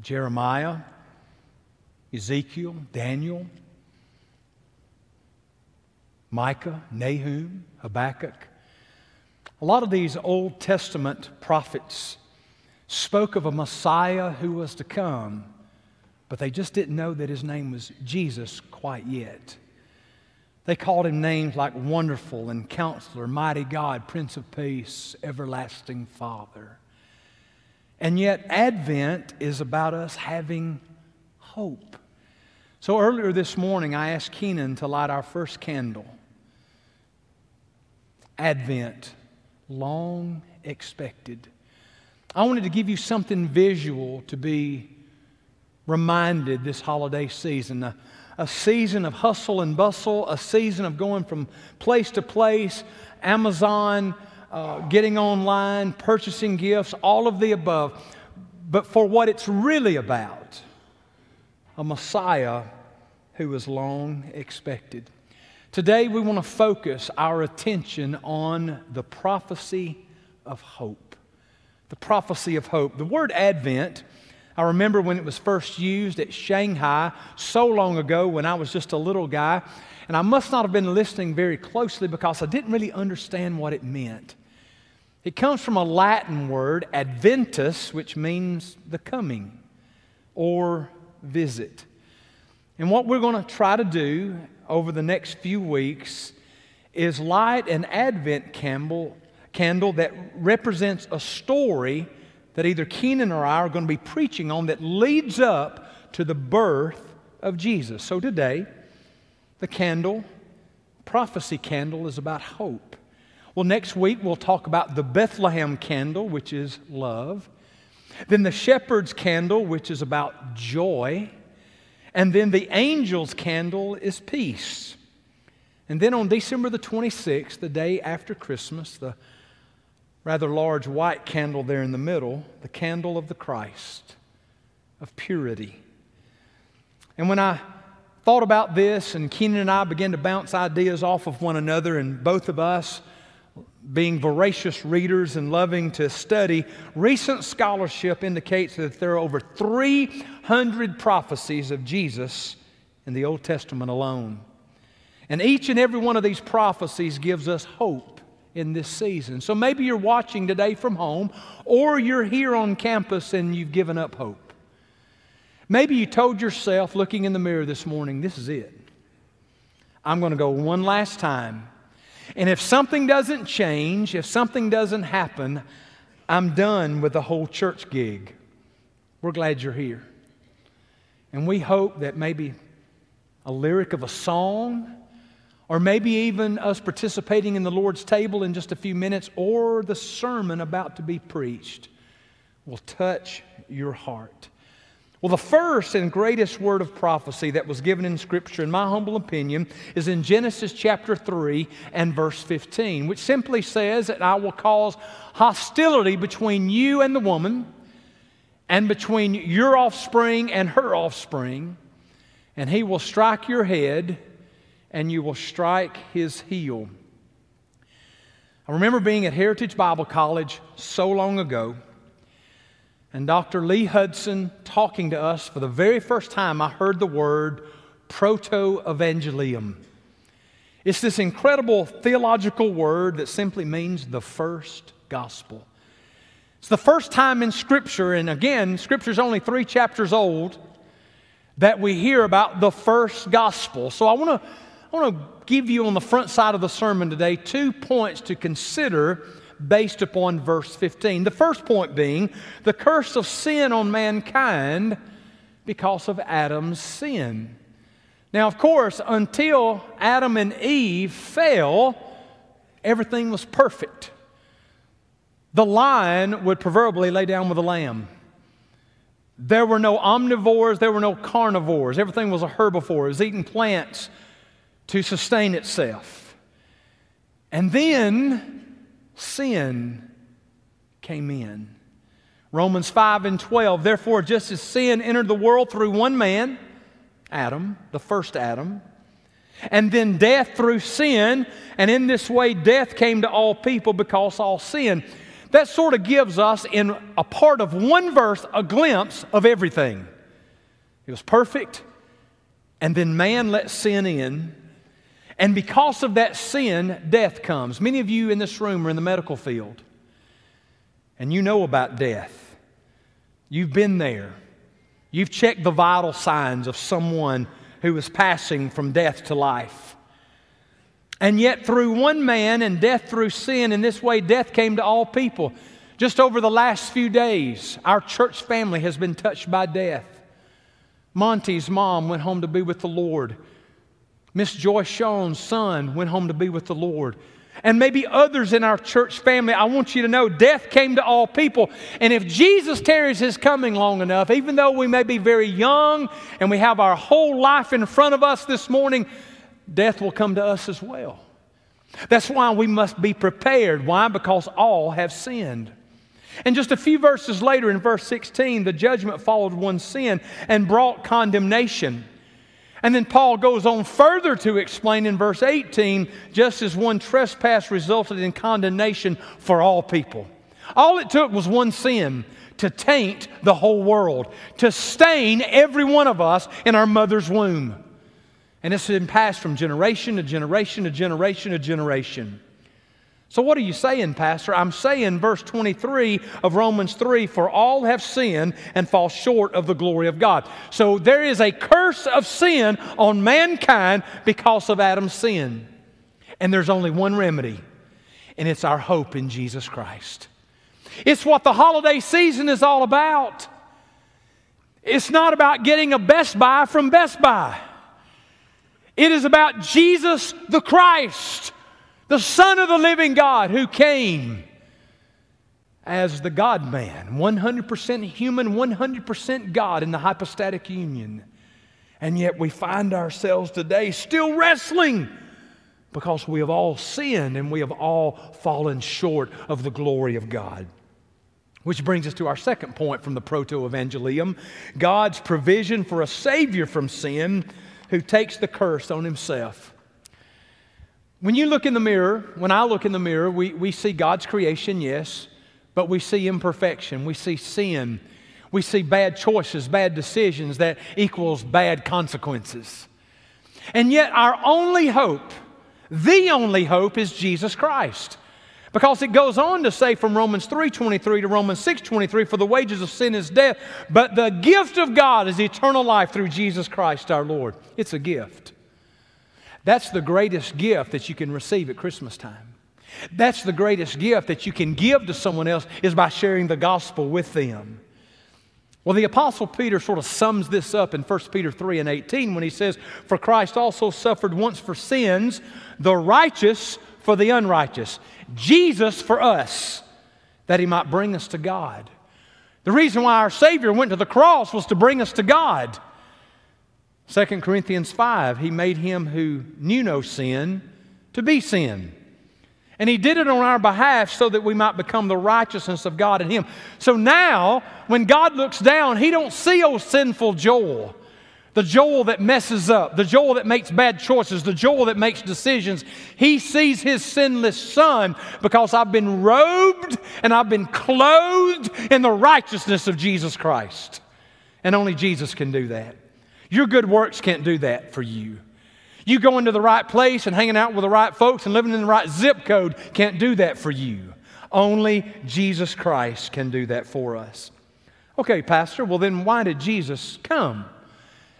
Jeremiah, Ezekiel, Daniel, Micah, Nahum, Habakkuk. A lot of these Old Testament prophets spoke of a Messiah who was to come, but they just didn't know that his name was Jesus quite yet. They called him names like Wonderful and Counselor, Mighty God, Prince of Peace, Everlasting Father. And yet, Advent is about us having hope. So earlier this morning, I asked Keenan to light our first candle. Advent, long expected. I wanted to give you something visual to be reminded this holiday season. A, a, season of hustle and bustle, a season of going from place to place, Amazon, uh, getting online, purchasing gifts, all of the above. But for what it's really about, a Messiah who was long expected. Today, we want to focus our attention on the prophecy of hope. The prophecy of hope. The word Advent, I remember when it was first used at Shanghai so long ago when I was just a little guy, and I must not have been listening very closely because I didn't really understand what it meant. It comes from a Latin word, adventus, which means the coming or visit. And what we're going to try to do over the next few weeks is light an Advent candle, candle that represents a story that either Keenan or I are going to be preaching on that leads up to the birth of Jesus. So today, the candle, prophecy candle, is about hope. Well, next week we'll talk about the Bethlehem candle, which is love. Then the shepherd's candle, which is about joy. And then the angel's candle is peace. And then on December the 26th, the day after Christmas, the rather large white candle there in the middle, the candle of the Christ, of purity. And when I thought about this, and Keenan and I began to bounce ideas off of one another, and both of us being voracious readers and loving to study, recent scholarship indicates that there are over 300 prophecies of Jesus in the Old Testament alone. And each and every one of these prophecies gives us hope in this season. So maybe you're watching today from home, or you're here on campus and you've given up hope. Maybe you told yourself, looking in the mirror this morning, this is it. I'm going to go one last time and if something doesn't change, if something doesn't happen, I'm done with the whole church gig. We're glad you're here. And we hope that maybe a lyric of a song, or maybe even us participating in the Lord's table in just a few minutes, or the sermon about to be preached will touch your heart. Well, the first and greatest word of prophecy that was given in Scripture, in my humble opinion, is in Genesis chapter 3 and verse 15, which simply says that I will cause hostility between you and the woman, and between your offspring and her offspring, and he will strike your head, and you will strike his heel. I remember being at Heritage Bible College so long ago and Dr. Lee Hudson talking to us for the very first time, I heard the word proto evangelium. It's this incredible theological word that simply means the first gospel. It's the first time in Scripture, and again, Scripture is only three chapters old, that we hear about the first gospel. So I want to I want to give you on the front side of the sermon today two points to consider based upon verse 15. The first point being the curse of sin on mankind because of Adam's sin. Now, of course, until Adam and Eve fell, everything was perfect. The lion would proverbially lay down with the lamb. There were no omnivores, there were no carnivores. Everything was a herbivore. It was eating plants to sustain itself. And then sin came in. Romans 5 and 12, therefore, just as sin entered the world through one man, Adam, the first Adam, and then death through sin, and in this way death came to all people because all sin. that sort of gives us, in a part of one verse, a glimpse of everything. It was perfect, and then man let sin in. And because of that sin, death comes. Many of you in this room are in the medical field, and you know about death. You've been there. You've checked the vital signs of someone who is passing from death to life. And yet, through one man and death through sin, in this way, death came to all people. Just over the last few days, our church family has been touched by death. Monty's mom went home to be with the Lord. Miss Joyce Sean's son went home to be with the Lord and maybe others in our church family, I want you to know death came to all people. And if Jesus tarries his coming long enough, even though we may be very young and we have our whole life in front of us this morning, death will come to us as well. That's why we must be prepared. Why? Because all have sinned. And just a few verses later, in verse 16, the judgment followed one sin and brought condemnation. And then Paul goes on further to explain in verse 18 just as one trespass resulted in condemnation for all people. All it took was one sin to taint the whole world, to stain every one of us in our mother's womb. And it's been passed from generation to generation to generation to generation. So, what are you saying, Pastor? I'm saying, verse 23 of Romans 3 For all have sinned and fall short of the glory of God. So, there is a curse of sin on mankind because of Adam's sin. And there's only one remedy, and it's our hope in Jesus Christ. It's what the holiday season is all about. It's not about getting a Best Buy from Best Buy, it is about Jesus the Christ the Son of the living God who came as the God man, 100% human, 100% God in the hypostatic union. And yet we find ourselves today still wrestling because we have all sinned and we have all fallen short of the glory of God. Which brings us to our second point from the proto evangelium God's provision for a Savior from sin who takes the curse on himself. When you look in the mirror, when I look in the mirror, we, we see God's creation, yes, but we see imperfection, we see sin, we see bad choices, bad decisions that equals bad consequences. And yet, our only hope, the only hope, is Jesus Christ. Because it goes on to say from Romans 3:23 to Romans 6:23 for the wages of sin is death but the gift of God is eternal life through Jesus Christ our Lord. It's a gift. That's the greatest gift that you can receive at Christmas time. That's the greatest gift that you can give to someone else is by sharing the gospel with them. Well, the Apostle Peter sort of sums this up in 1 Peter 3 and 18 when he says, For Christ also suffered once for sins, the righteous for the unrighteous, Jesus for us, that he might bring us to God. The reason why our Savior went to the cross was to bring us to God. 2 Corinthians 5, he made him who knew no sin to be sin. And he did it on our behalf so that we might become the righteousness of God in him. So now, when God looks down, he don't see old sinful Joel. The Joel that messes up, the Joel that makes bad choices, the Joel that makes decisions. He sees his sinless son because I've been robed and I've been clothed in the righteousness of Jesus Christ. And only Jesus can do that. Your good works can't do that for you. You going to the right place and hanging out with the right folks and living in the right zip code can't do that for you. Only Jesus Christ can do that for us. Okay, Pastor, well, then why did Jesus come?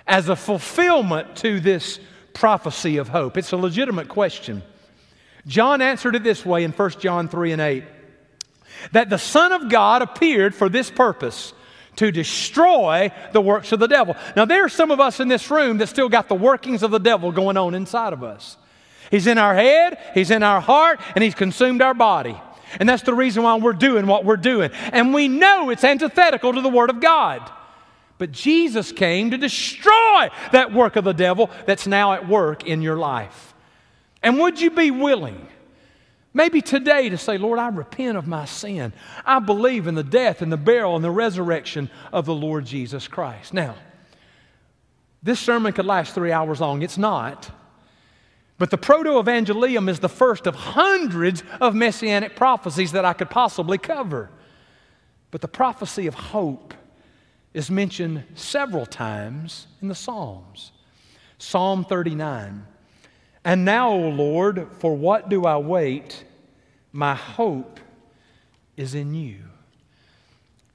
As a fulfillment to this prophecy of hope. It's a legitimate question. John answered it this way in 1 John 3 and 8 that the Son of God appeared for this purpose to destroy the works of the devil. Now, there are some of us in this room that still got the workings of the devil going on inside of us. He's in our head, he's in our heart, and he's consumed our body. And that's the reason why we're doing what we're doing. And we know it's antithetical to the Word of God. But Jesus came to destroy that work of the devil that's now at work in your life. And would you be willing? Maybe today to say, Lord, I repent of my sin. I believe in the death and the burial and the resurrection of the Lord Jesus Christ. Now, this sermon could last three hours long. It's not. But the proto evangelium is the first of hundreds of messianic prophecies that I could possibly cover. But the prophecy of hope is mentioned several times in the Psalms. Psalm 39 And now, O Lord, for what do I wait? My hope is in you.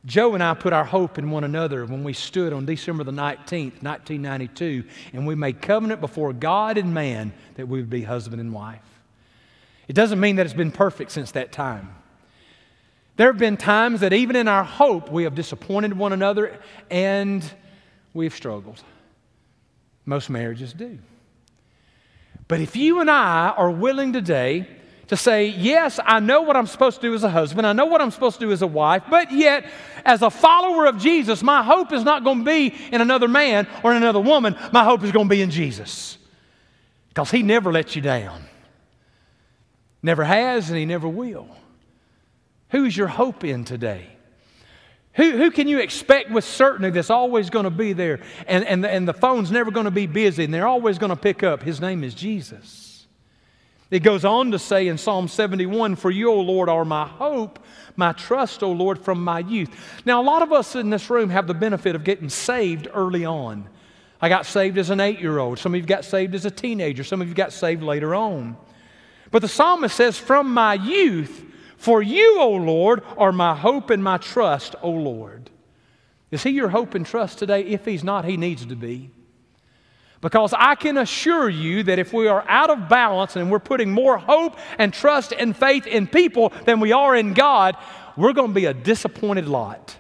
Joe and I put our hope in one another when we stood on December the 19th, 1992, and we made covenant before God and man that we would be husband and wife. It doesn't mean that it's been perfect since that time. There have been times that even in our hope, we have disappointed one another and we've struggled. Most marriages do. But if you and I are willing today to say, Yes, I know what I'm supposed to do as a husband, I know what I'm supposed to do as a wife, but yet, as a follower of Jesus, my hope is not going to be in another man or in another woman. My hope is going to be in Jesus. Because He never lets you down. Never has, and He never will. Who's your hope in today? Who, who can you expect with certainty that's always going to be there and, and, and the phone's never going to be busy and they're always going to pick up? His name is Jesus. It goes on to say in Psalm 71 For you, O Lord, are my hope, my trust, O Lord, from my youth. Now, a lot of us in this room have the benefit of getting saved early on. I got saved as an eight year old. Some of you got saved as a teenager. Some of you got saved later on. But the psalmist says, From my youth, for you, O Lord, are my hope and my trust, O Lord. Is he your hope and trust today? If he's not, he needs to be. Because I can assure you that if we are out of balance and we're putting more hope and trust and faith in people than we are in God, we're going to be a disappointed lot.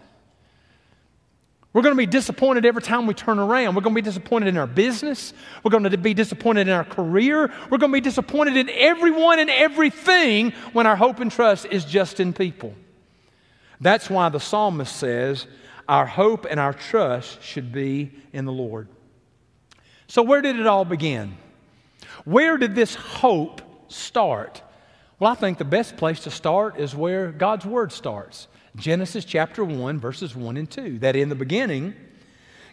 We're going to be disappointed every time we turn around. We're going to be disappointed in our business. We're going to be disappointed in our career. We're going to be disappointed in everyone and everything when our hope and trust is just in people. That's why the psalmist says our hope and our trust should be in the Lord. So, where did it all begin? Where did this hope start? Well, I think the best place to start is where God's Word starts Genesis chapter 1, verses 1 and 2. That in the beginning,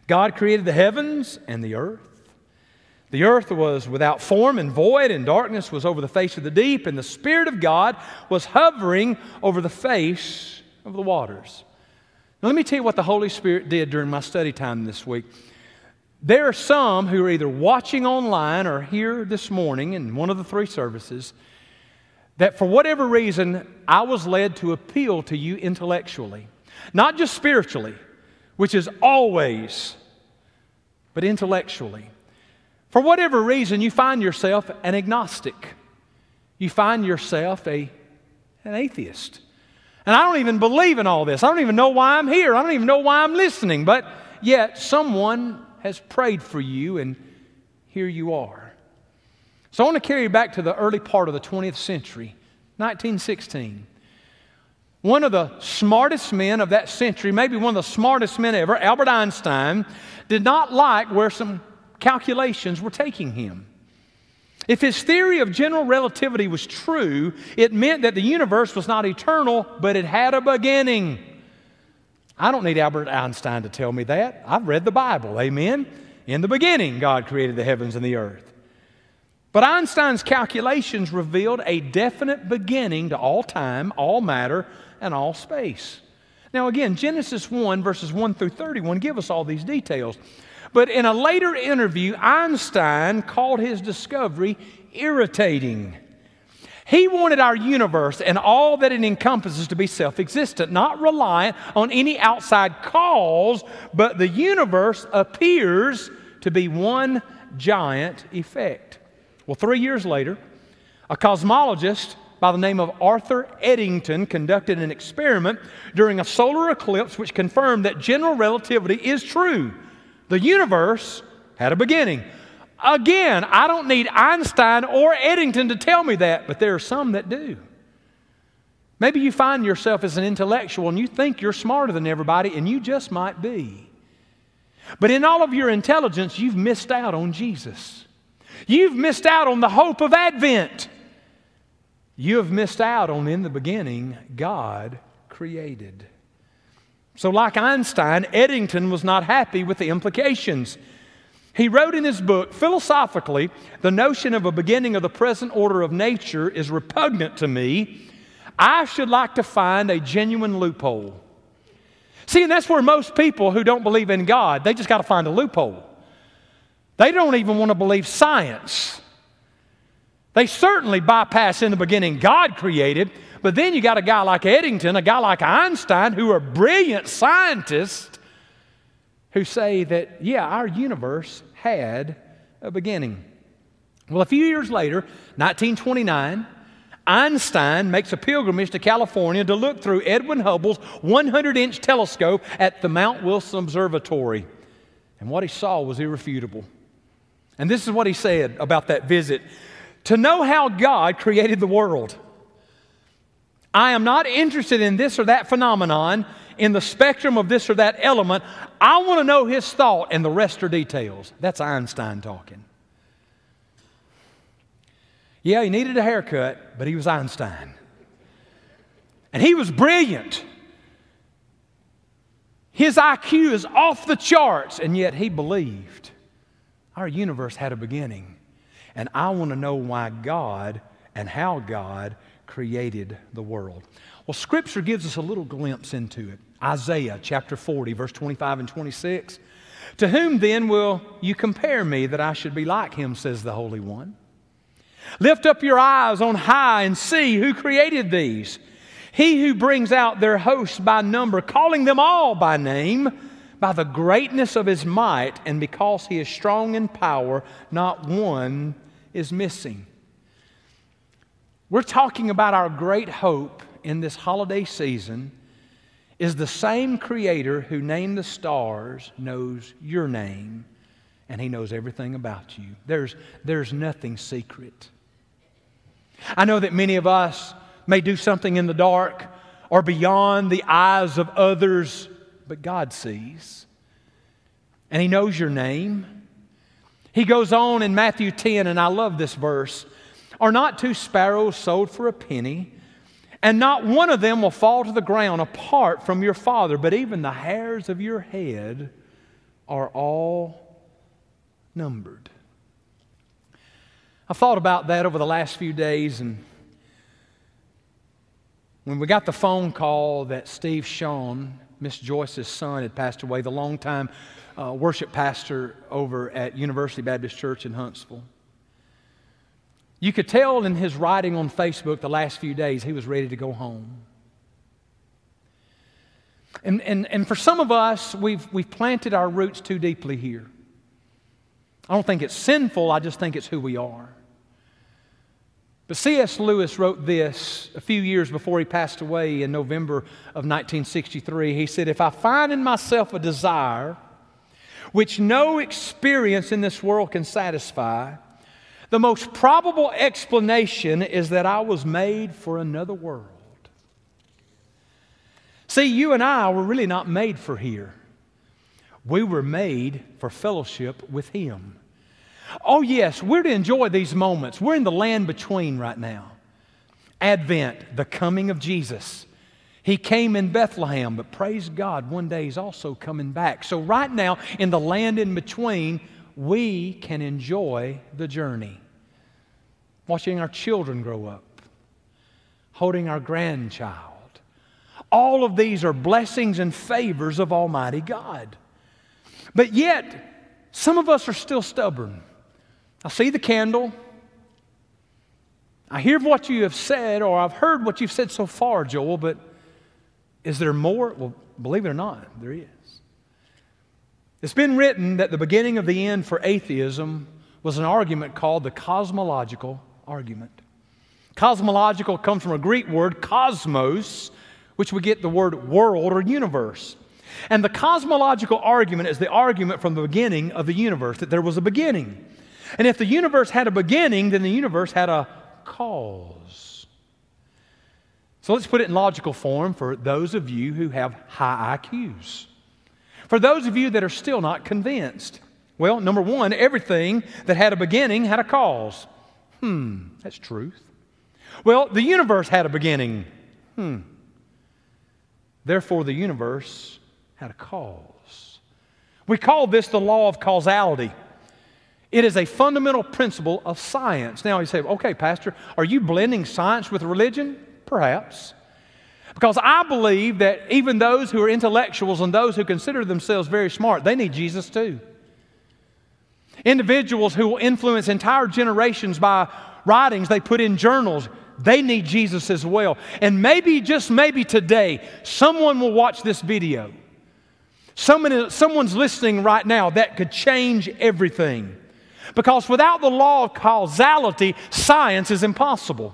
God created the heavens and the earth. The earth was without form and void, and darkness was over the face of the deep, and the Spirit of God was hovering over the face of the waters. Now, let me tell you what the Holy Spirit did during my study time this week. There are some who are either watching online or here this morning in one of the three services that for whatever reason I was led to appeal to you intellectually, not just spiritually, which is always, but intellectually. For whatever reason, you find yourself an agnostic. You find yourself a, an atheist. And I don't even believe in all this. I don't even know why I'm here. I don't even know why I'm listening. But yet, someone has prayed for you, and here you are. So I want to carry you back to the early part of the 20th century, 1916. One of the smartest men of that century, maybe one of the smartest men ever, Albert Einstein, did not like where some calculations were taking him. If his theory of general relativity was true, it meant that the universe was not eternal, but it had a beginning. I don't need Albert Einstein to tell me that. I've read the Bible, amen? In the beginning, God created the heavens and the earth. But Einstein's calculations revealed a definite beginning to all time, all matter, and all space. Now, again, Genesis 1, verses 1 through 31 give us all these details. But in a later interview, Einstein called his discovery irritating. He wanted our universe and all that it encompasses to be self existent, not reliant on any outside cause, but the universe appears to be one giant effect. Well, three years later, a cosmologist by the name of Arthur Eddington conducted an experiment during a solar eclipse which confirmed that general relativity is true. The universe had a beginning. Again, I don't need Einstein or Eddington to tell me that, but there are some that do. Maybe you find yourself as an intellectual and you think you're smarter than everybody, and you just might be. But in all of your intelligence, you've missed out on Jesus. You've missed out on the hope of Advent. You have missed out on, in the beginning, God created. So, like Einstein, Eddington was not happy with the implications. He wrote in his book, philosophically, the notion of a beginning of the present order of nature is repugnant to me. I should like to find a genuine loophole. See, and that's where most people who don't believe in God, they just got to find a loophole. They don't even want to believe science. They certainly bypass in the beginning God created, but then you got a guy like Eddington, a guy like Einstein, who are brilliant scientists who say that, yeah, our universe had a beginning. Well, a few years later, 1929, Einstein makes a pilgrimage to California to look through Edwin Hubble's 100 inch telescope at the Mount Wilson Observatory. And what he saw was irrefutable. And this is what he said about that visit To know how God created the world, I am not interested in this or that phenomenon in the spectrum of this or that element. I want to know his thought, and the rest are details. That's Einstein talking. Yeah, he needed a haircut, but he was Einstein. And he was brilliant. His IQ is off the charts, and yet he believed our universe had a beginning. And I want to know why God and how God created the world. Well, Scripture gives us a little glimpse into it. Isaiah chapter 40, verse 25 and 26. To whom then will you compare me that I should be like him, says the Holy One? Lift up your eyes on high and see who created these. He who brings out their hosts by number, calling them all by name, by the greatness of his might, and because he is strong in power, not one is missing. We're talking about our great hope in this holiday season is the same creator who named the stars knows your name and he knows everything about you. There's, there's nothing secret. I know that many of us may do something in the dark or beyond the eyes of others, but God sees. And he knows your name. He goes on in Matthew 10, and I love this verse. Are not two sparrows sold for a penny? And not one of them will fall to the ground apart from your Father, but even the hairs of your head are all numbered. I thought about that over the last few days, and when we got the phone call that Steve Sean, Miss Joyce's son, had passed away, the longtime uh, worship pastor over at University Baptist Church in Huntsville. You could tell in his writing on Facebook the last few days he was ready to go home. And, and, and for some of us, we've, we've planted our roots too deeply here. I don't think it's sinful, I just think it's who we are. But C.S. Lewis wrote this a few years before he passed away in November of 1963. He said, If I find in myself a desire which no experience in this world can satisfy, the most probable explanation is that I was made for another world. See, you and I were really not made for here. We were made for fellowship with Him. Oh, yes, we're to enjoy these moments. We're in the land between right now. Advent, the coming of Jesus. He came in Bethlehem, but praise God, one day He's also coming back. So, right now, in the land in between, we can enjoy the journey. Watching our children grow up, holding our grandchild. All of these are blessings and favors of Almighty God. But yet, some of us are still stubborn. I see the candle. I hear what you have said, or I've heard what you've said so far, Joel, but is there more? Well, believe it or not, there is. It's been written that the beginning of the end for atheism was an argument called the cosmological argument. Cosmological comes from a Greek word, cosmos, which we get the word world or universe. And the cosmological argument is the argument from the beginning of the universe, that there was a beginning. And if the universe had a beginning, then the universe had a cause. So let's put it in logical form for those of you who have high IQs. For those of you that are still not convinced, well, number one, everything that had a beginning had a cause. Hmm, that's truth. Well, the universe had a beginning. Hmm. Therefore, the universe had a cause. We call this the law of causality. It is a fundamental principle of science. Now you say, okay, Pastor, are you blending science with religion? Perhaps. Because I believe that even those who are intellectuals and those who consider themselves very smart, they need Jesus too. Individuals who will influence entire generations by writings they put in journals, they need Jesus as well. And maybe, just maybe today, someone will watch this video. Someone, someone's listening right now that could change everything. Because without the law of causality, science is impossible.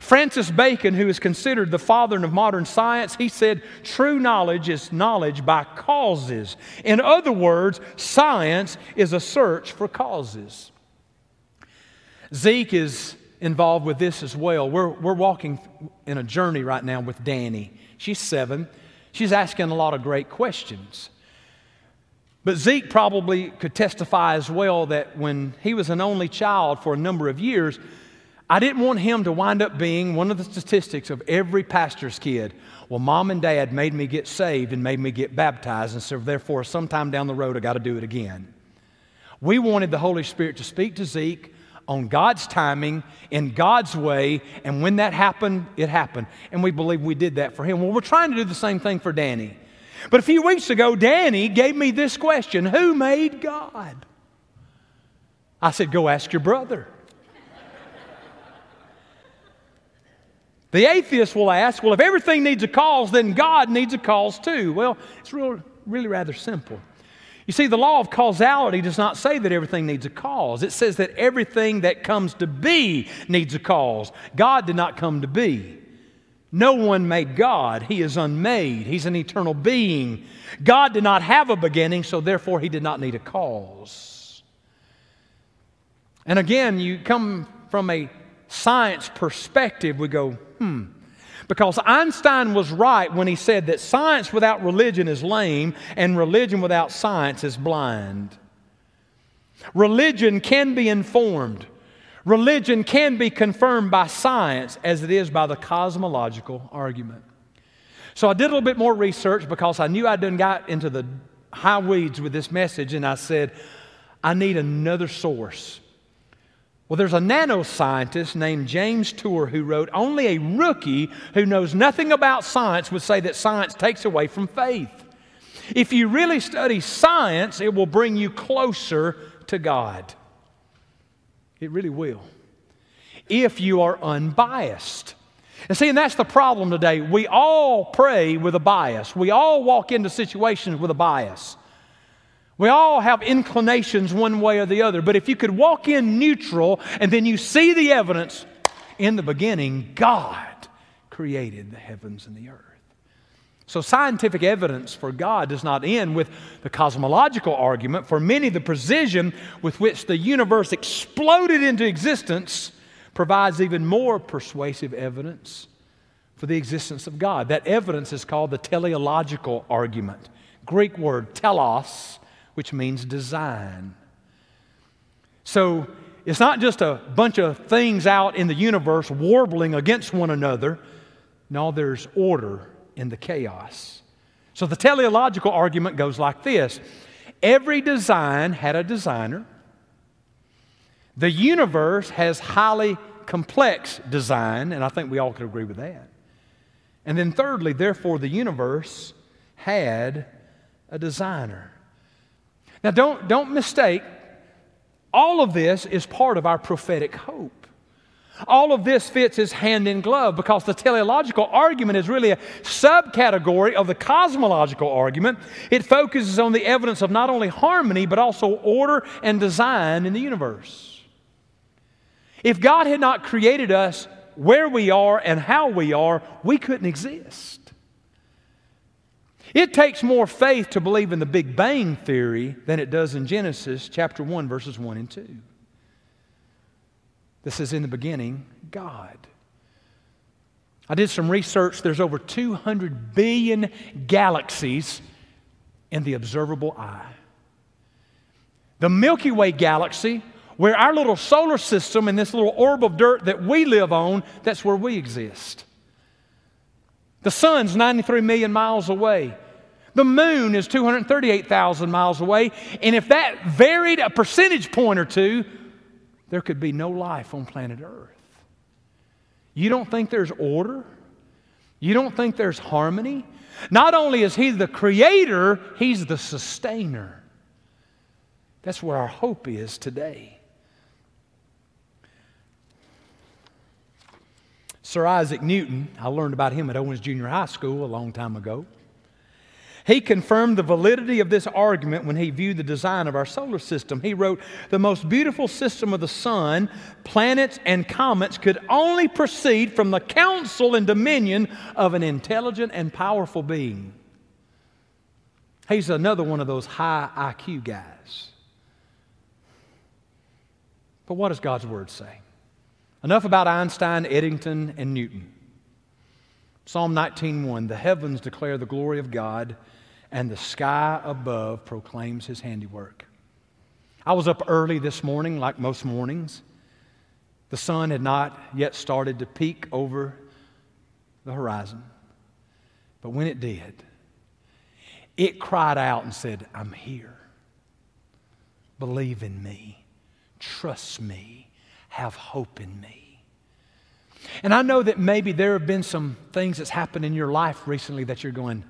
Francis Bacon, who is considered the father of modern science, he said, True knowledge is knowledge by causes. In other words, science is a search for causes. Zeke is involved with this as well. We're, we're walking in a journey right now with Danny. She's seven. She's asking a lot of great questions. But Zeke probably could testify as well that when he was an only child for a number of years, I didn't want him to wind up being one of the statistics of every pastor's kid. Well, mom and dad made me get saved and made me get baptized, and so therefore, sometime down the road, I got to do it again. We wanted the Holy Spirit to speak to Zeke on God's timing, in God's way, and when that happened, it happened. And we believe we did that for him. Well, we're trying to do the same thing for Danny. But a few weeks ago, Danny gave me this question Who made God? I said, Go ask your brother. The atheist will ask, well, if everything needs a cause, then God needs a cause too. Well, it's real, really rather simple. You see, the law of causality does not say that everything needs a cause. It says that everything that comes to be needs a cause. God did not come to be. No one made God. He is unmade. He's an eternal being. God did not have a beginning, so therefore he did not need a cause. And again, you come from a science perspective, we go, hmm. Because Einstein was right when he said that science without religion is lame and religion without science is blind. Religion can be informed. Religion can be confirmed by science as it is by the cosmological argument. So I did a little bit more research because I knew I'd done got into the high weeds with this message, and I said, I need another source. Well, there's a nanoscientist named James Tour who wrote, Only a rookie who knows nothing about science would say that science takes away from faith. If you really study science, it will bring you closer to God. It really will. If you are unbiased. And see, and that's the problem today. We all pray with a bias, we all walk into situations with a bias. We all have inclinations one way or the other, but if you could walk in neutral and then you see the evidence, in the beginning, God created the heavens and the earth. So, scientific evidence for God does not end with the cosmological argument. For many, the precision with which the universe exploded into existence provides even more persuasive evidence for the existence of God. That evidence is called the teleological argument. Greek word telos which means design. So it's not just a bunch of things out in the universe warbling against one another. No, there's order in the chaos. So the teleological argument goes like this Every design had a designer. The universe has highly complex design, and I think we all could agree with that. And then, thirdly, therefore, the universe had a designer. Now, don't, don't mistake, all of this is part of our prophetic hope. All of this fits as hand in glove because the teleological argument is really a subcategory of the cosmological argument. It focuses on the evidence of not only harmony, but also order and design in the universe. If God had not created us where we are and how we are, we couldn't exist. It takes more faith to believe in the Big Bang Theory than it does in Genesis chapter 1, verses 1 and 2. This is in the beginning, God. I did some research. There's over 200 billion galaxies in the observable eye. The Milky Way galaxy, where our little solar system and this little orb of dirt that we live on, that's where we exist. The sun's 93 million miles away. The moon is 238,000 miles away, and if that varied a percentage point or two, there could be no life on planet Earth. You don't think there's order? You don't think there's harmony? Not only is He the creator, He's the sustainer. That's where our hope is today. Sir Isaac Newton, I learned about him at Owens Junior High School a long time ago. He confirmed the validity of this argument when he viewed the design of our solar system. He wrote, The most beautiful system of the sun, planets, and comets could only proceed from the counsel and dominion of an intelligent and powerful being. He's another one of those high IQ guys. But what does God's Word say? Enough about Einstein, Eddington, and Newton. Psalm 19:1 The heavens declare the glory of God and the sky above proclaims his handiwork. I was up early this morning, like most mornings. The sun had not yet started to peek over the horizon. But when it did, it cried out and said, I'm here. Believe in me. Trust me. Have hope in me. And I know that maybe there have been some things that's happened in your life recently that you're going,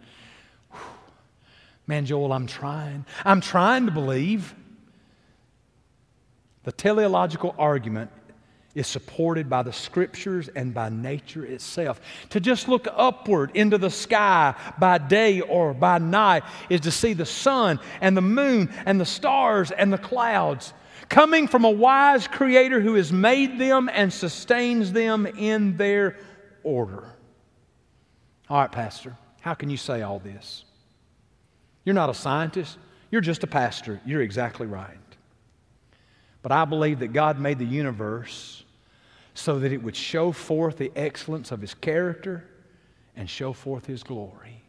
Man, Joel, I'm trying. I'm trying to believe. The teleological argument is supported by the scriptures and by nature itself. To just look upward into the sky by day or by night is to see the sun and the moon and the stars and the clouds coming from a wise creator who has made them and sustains them in their order. All right, Pastor, how can you say all this? You're not a scientist, you're just a pastor. You're exactly right. But I believe that God made the universe so that it would show forth the excellence of His character and show forth His glory.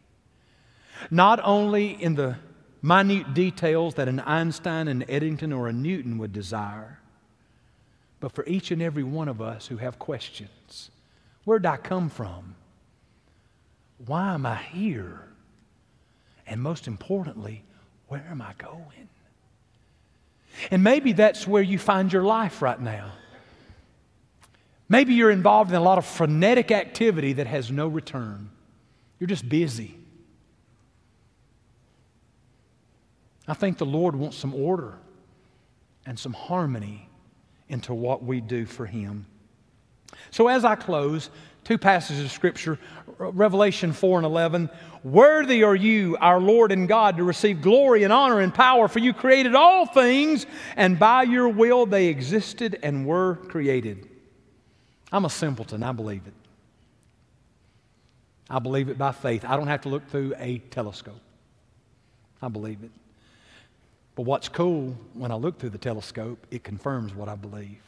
Not only in the minute details that an Einstein, an Eddington, or a Newton would desire, but for each and every one of us who have questions. Where did I come from? Why am I here? And most importantly, where am I going? And maybe that's where you find your life right now. Maybe you're involved in a lot of frenetic activity that has no return. You're just busy. I think the Lord wants some order and some harmony into what we do for Him. So, as I close, two passages of Scripture Revelation 4 and 11. Worthy are you, our Lord and God, to receive glory and honor and power, for you created all things, and by your will they existed and were created. I'm a simpleton, I believe it. I believe it by faith. I don't have to look through a telescope. I believe it. But what's cool, when I look through the telescope, it confirms what I believe.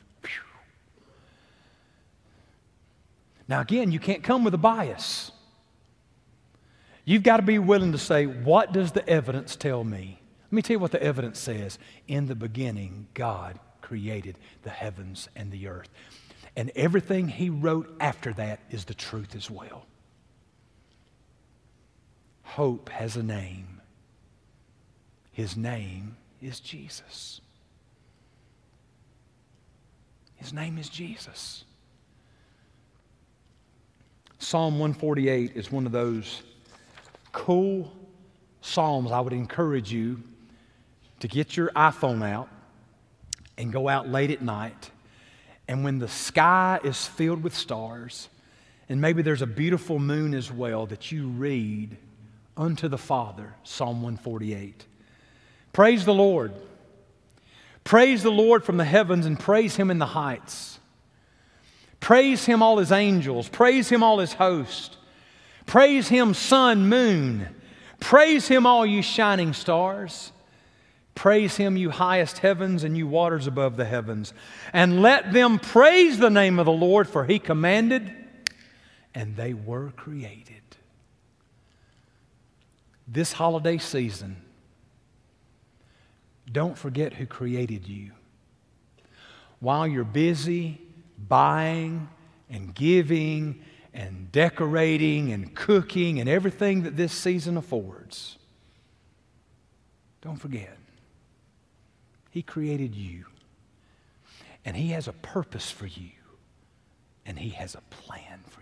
Now, again, you can't come with a bias. You've got to be willing to say, What does the evidence tell me? Let me tell you what the evidence says. In the beginning, God created the heavens and the earth. And everything He wrote after that is the truth as well. Hope has a name. His name is Jesus. His name is Jesus. Psalm 148 is one of those cool psalms I would encourage you to get your iPhone out and go out late at night. And when the sky is filled with stars, and maybe there's a beautiful moon as well, that you read unto the Father, Psalm 148. Praise the Lord. Praise the Lord from the heavens and praise Him in the heights. Praise him, all his angels. Praise him, all his host. Praise him, sun, moon. Praise him, all you shining stars. Praise him, you highest heavens and you waters above the heavens. And let them praise the name of the Lord, for he commanded, and they were created. This holiday season, don't forget who created you. While you're busy buying and giving and decorating and cooking and everything that this season affords. Don't forget. He created you. And He has a purpose for you. And He has a plan for you.